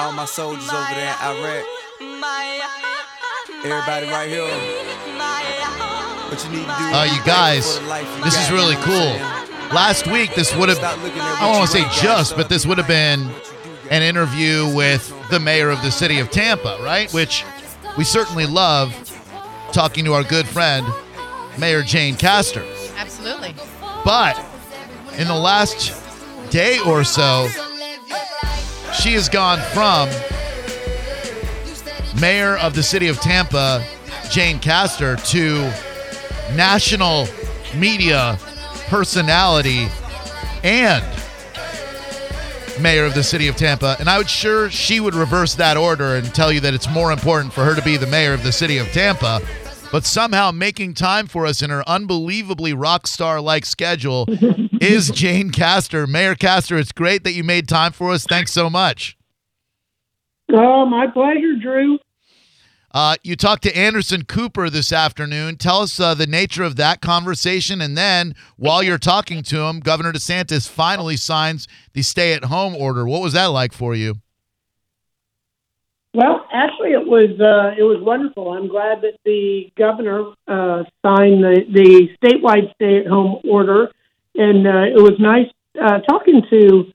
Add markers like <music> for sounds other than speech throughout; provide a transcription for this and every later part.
all my soldiers over there in Iraq. Everybody right here. What you need to do. Uh, you guys, this is really cool. Last week, this would have, I don't want to say just, but this would have been an interview with the mayor of the city of Tampa, right? Which we certainly love talking to our good friend, Mayor Jane Castor. Absolutely. But in the last day or so, she has gone from mayor of the city of Tampa, Jane Castor, to national media personality and mayor of the city of Tampa. And I would sure she would reverse that order and tell you that it's more important for her to be the mayor of the city of Tampa. But somehow making time for us in her unbelievably rock star like schedule is <laughs> Jane Castor. Mayor Castor, it's great that you made time for us. Thanks so much. Oh, my pleasure, Drew. Uh, you talked to Anderson Cooper this afternoon. Tell us uh, the nature of that conversation. And then while you're talking to him, Governor DeSantis finally signs the stay at home order. What was that like for you? Well, actually, it was uh, it was wonderful. I'm glad that the governor uh, signed the, the statewide stay at home order, and uh, it was nice uh, talking to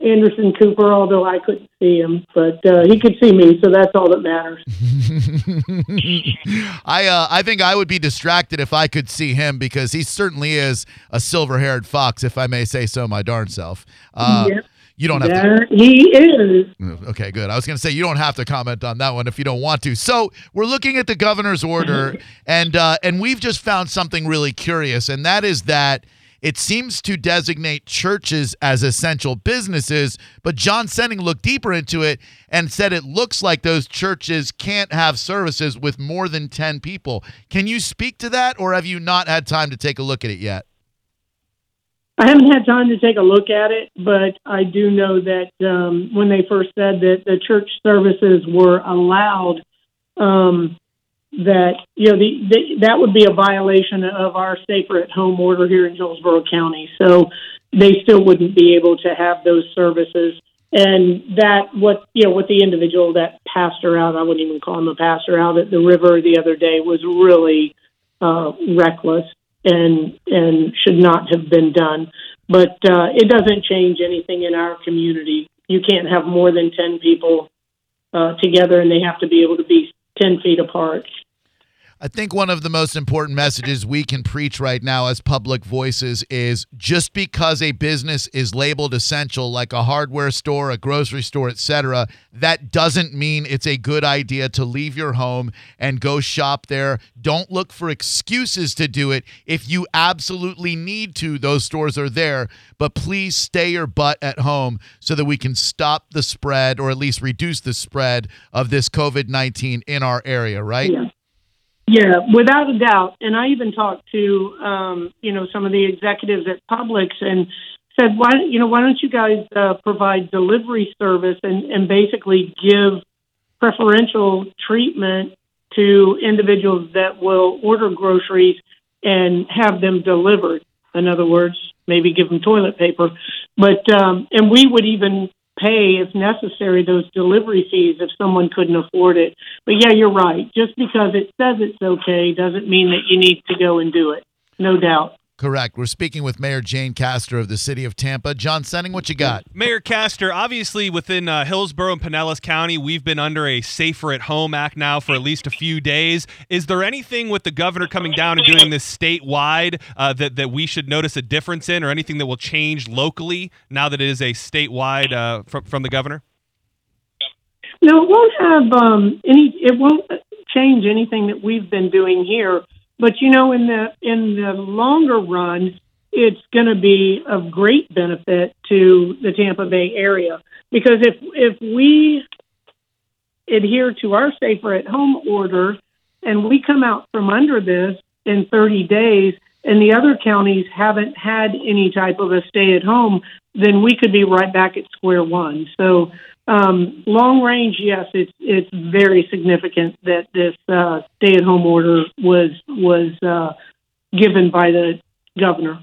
Anderson Cooper, although I couldn't see him, but uh, he could see me, so that's all that matters. <laughs> I uh, I think I would be distracted if I could see him because he certainly is a silver-haired fox, if I may say so, my darn self. Uh, Yep. You don't have to. There he is. Okay, good. I was going to say you don't have to comment on that one if you don't want to. So we're looking at the governor's order, <laughs> and uh, and we've just found something really curious, and that is that it seems to designate churches as essential businesses. But John Senning looked deeper into it and said it looks like those churches can't have services with more than ten people. Can you speak to that, or have you not had time to take a look at it yet? I haven't had time to take a look at it, but I do know that um, when they first said that the church services were allowed, um, that you know the, the that would be a violation of our safer at home order here in Hillsborough County. So they still wouldn't be able to have those services. And that what you know what the individual that pastor out, I wouldn't even call him a pastor out at the river the other day was really uh, reckless and and should not have been done. But uh, it doesn't change anything in our community. You can't have more than ten people uh, together, and they have to be able to be ten feet apart. I think one of the most important messages we can preach right now as public voices is just because a business is labeled essential like a hardware store, a grocery store, etc., that doesn't mean it's a good idea to leave your home and go shop there. Don't look for excuses to do it. If you absolutely need to, those stores are there, but please stay your butt at home so that we can stop the spread or at least reduce the spread of this COVID-19 in our area, right? Yeah. Yeah, without a doubt. And I even talked to um, you know some of the executives at Publix and said, why you know why don't you guys uh, provide delivery service and and basically give preferential treatment to individuals that will order groceries and have them delivered. In other words, maybe give them toilet paper, but um, and we would even pay, if necessary, those delivery fees if someone couldn't afford it. But yeah, you're right. Just because it says it's okay doesn't mean that you need to go and do it. No doubt. Correct. We're speaking with Mayor Jane Castor of the city of Tampa. John Senning, what you got? Mayor Castor, obviously within uh, Hillsborough and Pinellas County, we've been under a Safer at Home Act now for at least a few days. Is there anything with the governor coming down and doing this statewide uh, that, that we should notice a difference in or anything that will change locally now that it is a statewide uh, from, from the governor? No, it won't have um, any. It won't change anything that we've been doing here. But you know, in the in the longer run, it's going to be of great benefit to the Tampa Bay area because if if we adhere to our safer at home order and we come out from under this in 30 days and the other counties haven't had any type of a stay at home, then we could be right back at square one. So, um, long range, yes, it's it's very significant that this uh, stay at home order was was uh, given by the governor.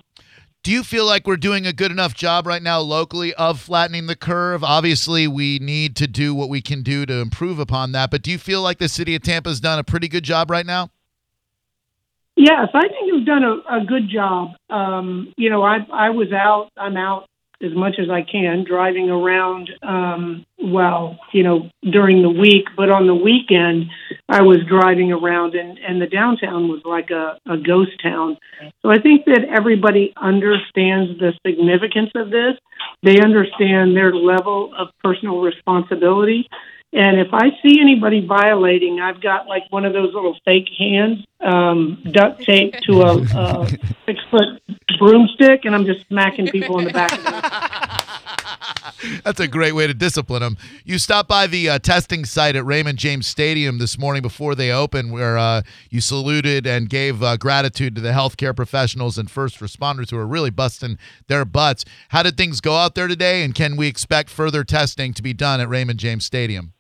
Do you feel like we're doing a good enough job right now locally of flattening the curve? Obviously, we need to do what we can do to improve upon that. But do you feel like the city of Tampa has done a pretty good job right now? Yes, I think you've done a, a good job. Um, you know, I I was out. I'm out as much as I can driving around. Um, well, you know, during the week, but on the weekend, I was driving around, and and the downtown was like a, a ghost town. So I think that everybody understands the significance of this. They understand their level of personal responsibility, and if I see anybody violating, I've got like one of those little fake hands um, duct taped to a, a <laughs> six foot broomstick, and I'm just smacking people in the back of the. <laughs> That's a great way to discipline them. You stopped by the uh, testing site at Raymond James Stadium this morning before they opened, where uh, you saluted and gave uh, gratitude to the healthcare professionals and first responders who are really busting their butts. How did things go out there today, and can we expect further testing to be done at Raymond James Stadium?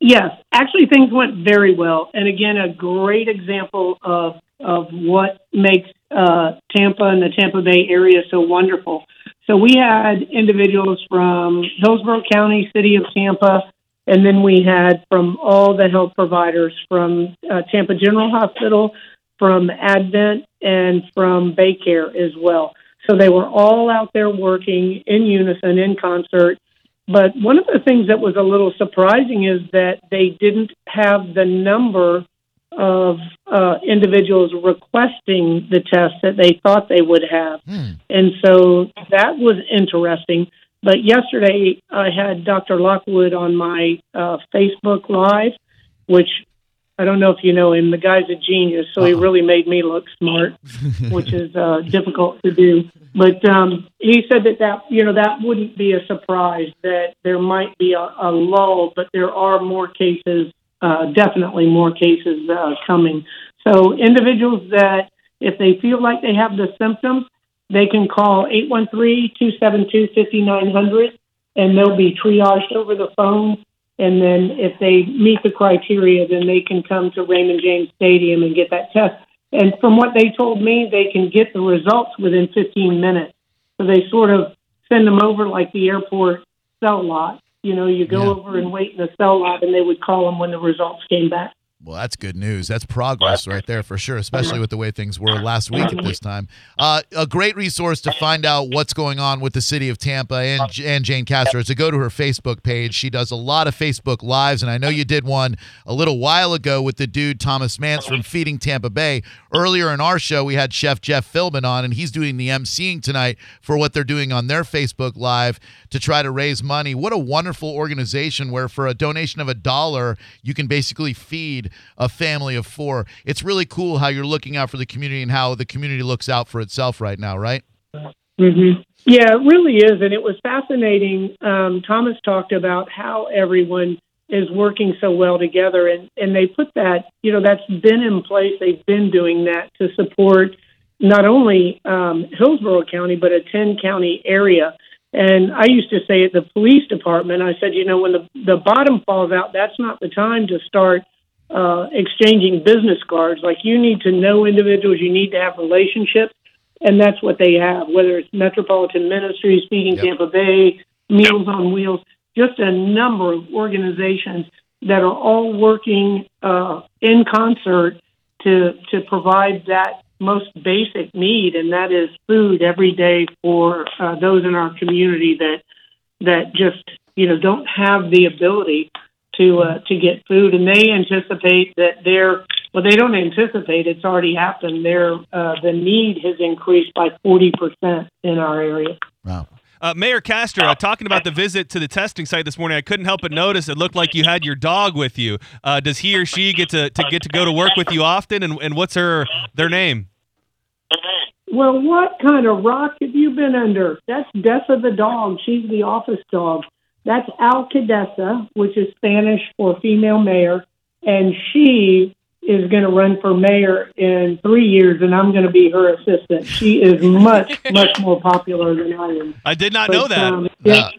Yes, actually, things went very well, and again, a great example of of what makes uh, Tampa and the Tampa Bay area so wonderful. So we had individuals from Hillsborough County, City of Tampa, and then we had from all the health providers from uh, Tampa General Hospital, from Advent, and from Baycare as well. So they were all out there working in unison, in concert but one of the things that was a little surprising is that they didn't have the number of uh, individuals requesting the test that they thought they would have. Hmm. And so that was interesting. But yesterday I had Dr. Lockwood on my uh, Facebook Live, which I don't know if you know him. The guy's a genius, so he Uh-uh. really made me look smart, <laughs> which is uh, difficult to do. But um, he said that that you know that wouldn't be a surprise that there might be a, a lull, but there are more cases, uh, definitely more cases uh, coming. So individuals that if they feel like they have the symptoms, they can call 813-272-5900 and they'll be triaged over the phone. And then if they meet the criteria, then they can come to Raymond James Stadium and get that test. And from what they told me, they can get the results within 15 minutes. So they sort of send them over like the airport cell lot. You know, you go Yeah. over and wait in the cell lot, and they would call them when the results came back. Well, that's good news. That's progress right there for sure, especially with the way things were last week at this time. Uh, a great resource to find out what's going on with the city of Tampa and, and Jane Castor is to go to her Facebook page. She does a lot of Facebook Lives, and I know you did one a little while ago with the dude Thomas Mantz from Feeding Tampa Bay. Earlier in our show, we had Chef Jeff Philbin on, and he's doing the emceeing tonight for what they're doing on their Facebook Live to try to raise money. What a wonderful organization where for a donation of a dollar, you can basically feed a family of four. It's really cool how you're looking out for the community and how the community looks out for itself right now, right? Mm-hmm. Yeah, it really is. And it was fascinating. Um, Thomas talked about how everyone is working so well together. And, and they put that, you know, that's been in place. They've been doing that to support not only um, Hillsborough County, but a 10 county area. And I used to say at the police department, I said, you know, when the, the bottom falls out, that's not the time to start uh, exchanging business cards. Like you need to know individuals, you need to have relationships, and that's what they have. Whether it's Metropolitan Ministries, Feeding Yep. Tampa Bay, Meals on Wheels, just a number of organizations that are all working uh, in concert to to provide that most basic need, and that is food every day for uh, those in our community that that just you know don't have the ability to uh, to get food, and they anticipate that their well, they don't anticipate it's already happened. Their uh, the need has increased by forty percent in our area. Wow. Uh, Mayor Castor, uh, talking about the visit to the testing site this morning, I couldn't help but notice it looked like you had your dog with you. Uh, does he or she get to, to get to go to work with you often? And, and what's her their name? Well, what kind of rock have you been under? That's Dessa the dog. She's the office dog. That's Alcaldesa, which is Spanish for female mayor, and she is going to run for mayor in three years, and I'm going to be her assistant. She is much, <laughs> much more popular than I am. I did not know that. um, Yeah.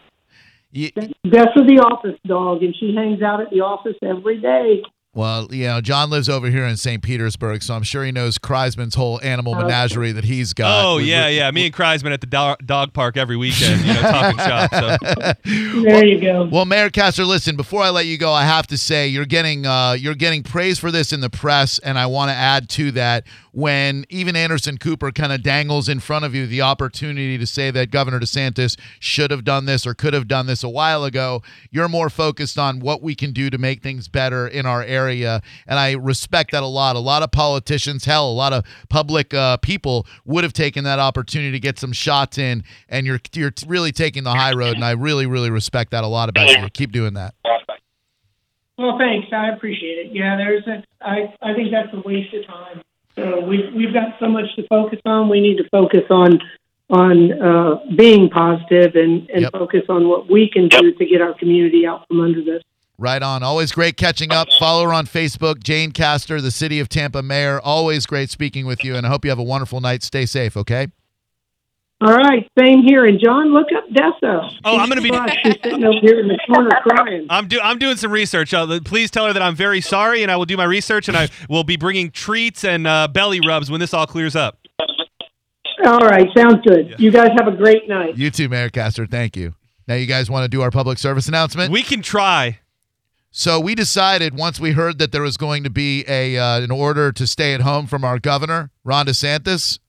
Ye- Dessa the office dog, and she hangs out at the office every day. Well, you know, John lives over here in St. Petersburg, so I'm sure he knows Kreisman's whole animal menagerie that he's got. Oh We- yeah, we- yeah. Me and Kreisman at the do- dog park every weekend, you know, talking <laughs> shop. So There you go. Well, Mayor Castor, listen. Before I let you go, I have to say you're getting uh, you're getting praise for this in the press, and I want to add to that when even Anderson Cooper kind of dangles in front of you the opportunity to say that Governor DeSantis should have done this or could have done this a while ago. You're more focused on what we can do to make things better in our area, and I respect that a lot. A lot of politicians, hell, a lot of public uh, people would have taken that opportunity to get some shots in, and you're you're really taking the high road, and I really really respect that a lot about you. Keep doing that. Well, thanks. I appreciate it. Yeah, there's a. I I think that's a waste of time. So we've we've got so much to focus on. We need to focus on on uh, being positive and and Yep. focus on what we can do to get our community out from under this. Right on. Always great catching up. Follow her on Facebook, Jane Castor, the City of Tampa Mayor. Always great speaking with you, and I hope you have a wonderful night. Stay safe, okay? All right, same here. And John, look up Dessa. Oh, I'm gonna be- She's sitting over here in the corner crying. I'm do I'm doing some research. Uh, please tell her that I'm very sorry, and I will do my research, and I will be bringing treats and uh, belly rubs when this all clears up. All right, sounds good. You guys have a great night. You too, Mayor Castor. Thank you. Now, you guys want to do our public service announcement? We can try. So we decided once we heard that there was going to be a uh, an order to stay at home from our governor, Ron DeSantis,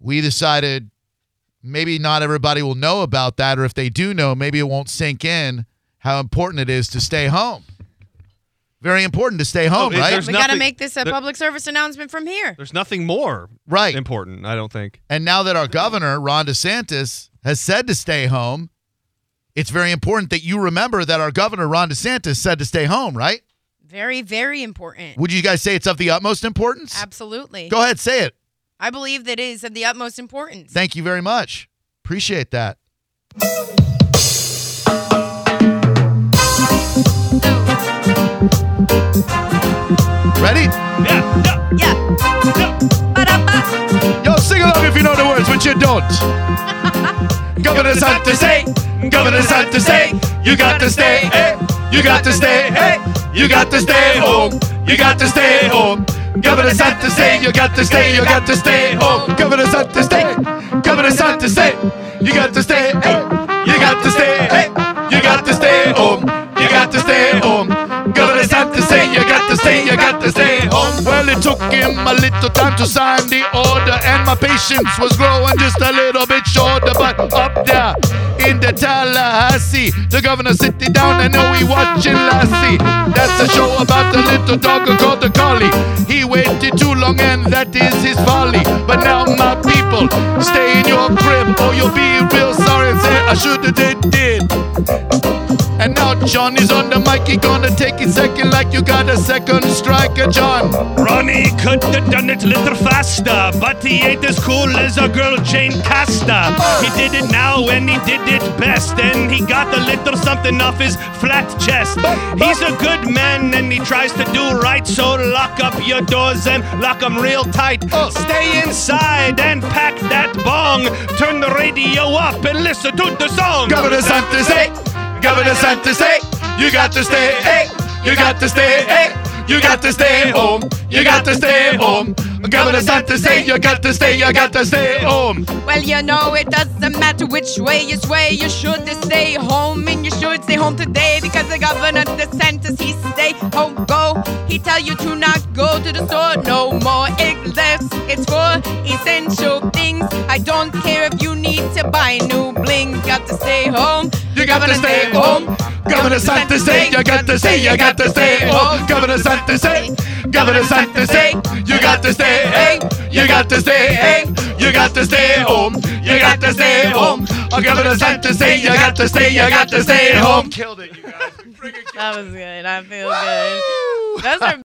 we decided maybe not everybody will know about that, or if they do know, maybe it won't sink in how important it is to stay home. Very important to stay home, Oh, right? We got to make this a there- public service announcement from here. There's nothing more Right. important, I don't think. And now that our governor, Ron DeSantis, has said to stay home, it's very important that you remember that our governor, Ron DeSantis, said to stay home, right? Very, very important. Would you guys say it's of the utmost importance? Absolutely. Go ahead, say it. I believe that it is of the utmost importance. Thank you very much. Appreciate that. Ready? Yeah, yeah, yeah. yeah. Yo, sing along if you know the words, but you don't. <laughs> Governor's had to say, Governor's had to say, you got to stay, hey, you got to stay, hey, you got to stay home, you got to stay home. Governor's had to say, you got to stay, you got to stay. Oh, Home. Governor's had to stay, Governor's had to say, you got to stay, hey, you got to stay, hey, you got to stay took him a little time to sign the order, and my patience was growing just a little bit shorter. But up there in the Tallahassee, the governor sitting down and now he watching Lassie. That's a show about the little dog called the collie. He waited too long, and that is his folly. But now, my people, stay in your crib, or you'll be real sorry I should have did did. And now John is on the mic, he gonna take it second like you got a second striker, John. Ronnie could have done it a little faster, but he ain't as cool as a girl Jane Castor. He did it now and he did it best, and he got a little something off his flat chest. He's a good man and he tries to do right, so lock up your doors and lock 'em real tight. Stay inside and pack that bong. Turn the radio up and listen to the song. Governor Santos, hey, Governor Santos, hey, you got to stay, hey, you got to stay, hey, you got to stay home, you got to stay home. Governor Santos, hey, you got to stay, you got to stay home. Well, you know, it doesn't matter which way you sway. You should stay home and you should stay home today because the governor DeSantis, he stay home, go. He tell you to not go to the store no more. Unless it's for essential things. I don't care if you need to buy new bling. Got to stay home. You got to stay home. Governor Santos, hey, you got to stay, you got to stay home. Governor Santos, hey, Governor Santos, hey, you got to stay, you got to stay, you got to stay home, you got to stay home. Oh, Governor Santos, hey, you got to stay, you got to stay home. Killed it, you guys. We friggin' killed That was good. I feel good. Those are